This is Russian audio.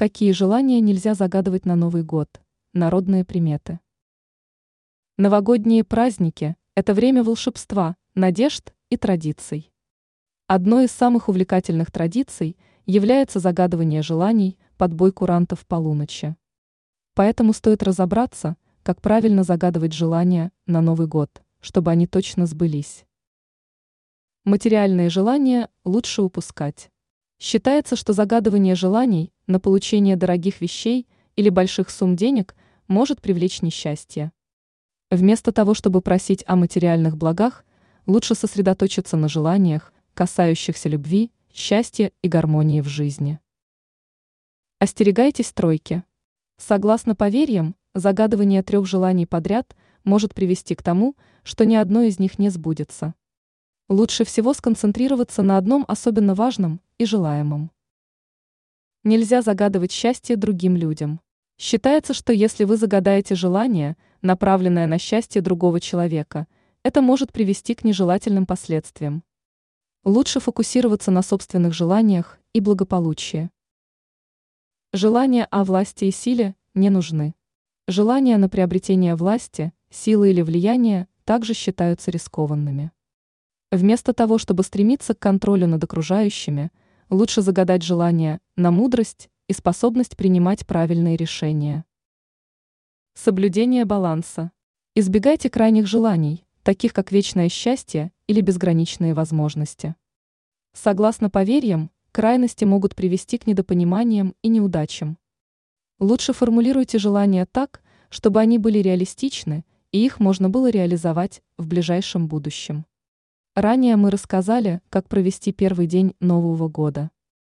Какие желания нельзя загадывать на Новый год? Народные приметы. Новогодние праздники – это время волшебства, надежд и традиций. Одной из самых увлекательных традиций является загадывание желаний под бой курантов полуночи. Поэтому стоит разобраться, как правильно загадывать желания на Новый год, чтобы они точно сбылись. Материальные желания лучше упускать. Считается, что загадывание желаний на получение дорогих вещей или больших сумм денег может привлечь несчастье. Вместо того, чтобы просить о материальных благах, лучше сосредоточиться на желаниях, касающихся любви, счастья и гармонии в жизни. Остерегайтесь тройки. Согласно поверьям, загадывание трех желаний подряд может привести к тому, что ни одно из них не сбудется. Лучше всего сконцентрироваться на одном особенно важном и желаемом. Нельзя загадывать счастье другим людям. Считается, что если вы загадаете желание, направленное на счастье другого человека, это может привести к нежелательным последствиям. Лучше фокусироваться на собственных желаниях и благополучии. Желания о власти и силе не нужны. Желания на приобретение власти, силы или влияния также считаются рискованными. Вместо того, чтобы стремиться к контролю над окружающими, лучше загадать желание на мудрость и способность принимать правильные решения. Соблюдение баланса. Избегайте крайних желаний, таких как вечное счастье или безграничные возможности. Согласно поверьям, крайности могут привести к недопониманиям и неудачам. Лучше формулируйте желания так, чтобы они были реалистичны и их можно было реализовать в ближайшем будущем. Ранее мы рассказали, как провести первый день Нового года.